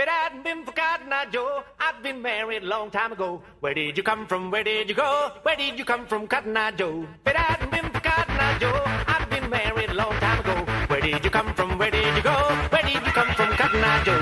If it hadn't been for Cotton Joe, I'd been married a long time ago. Where did you come from? Where did you go? Where did you come from, Cotton Eye Joe? If it hadn't been for Cotton Joe, I'd been married a long time ago. Where did you come from? Where did you go? Where did you come from, Cotton Eye Joe?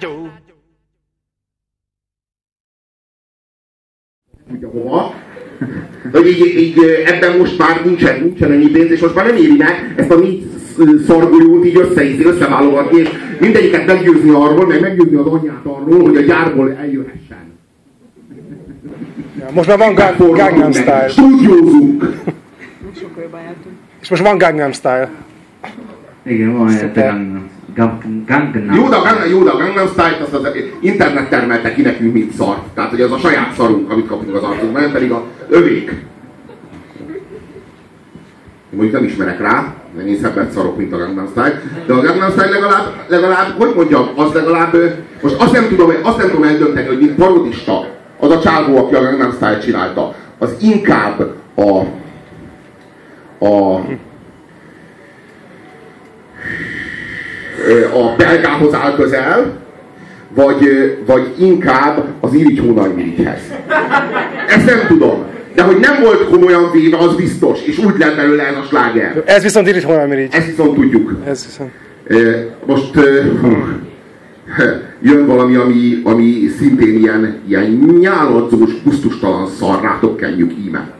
Joe. Tudja hova? Hogy így, így, ebben most már nincsen, nincsen ennyi pénz, és most már nem éri meg ezt a mi szargolyót így összeízni, összeválogatni, és mindegyiket meggyőzni arról, meg meggyőzni az anyját arról, hogy a gyárból eljöhessen. Ja, most már van Gangnam Style. Stúdiózunk. És most van Gangnam Style. Igen, van helyette Gangnam Gangnam. Jó, de a Gangnam, jó, Style-t azt az internet termelte ki nekünk, mint szar. Tehát, hogy az a saját szarunk, amit kapunk az arcunkban, nem pedig a övék. Én mondjuk nem ismerek rá, mert én szebbet szarok, mint a Gangnam Style, de a Gangnam Style legalább, legalább hogy mondjam, az legalább, most azt nem tudom, azt nem tudom eldönteni, hogy mint parodista, az a csávó, aki a Gangnam Style csinálta, az inkább a, a a belgához áll közel, vagy, vagy inkább az Irigy Hónajmirigyhez. Ezt nem tudom. De hogy nem volt komolyan véve, az biztos, és úgy lett belőle ez a sláger. Ez viszont Irigy Hónajmirigy. Ezt viszont tudjuk. Ez viszont. Most jön valami, ami, ami szintén ilyen, ilyen nyáladzós, kusztustalan szar, rátok kenjük íme.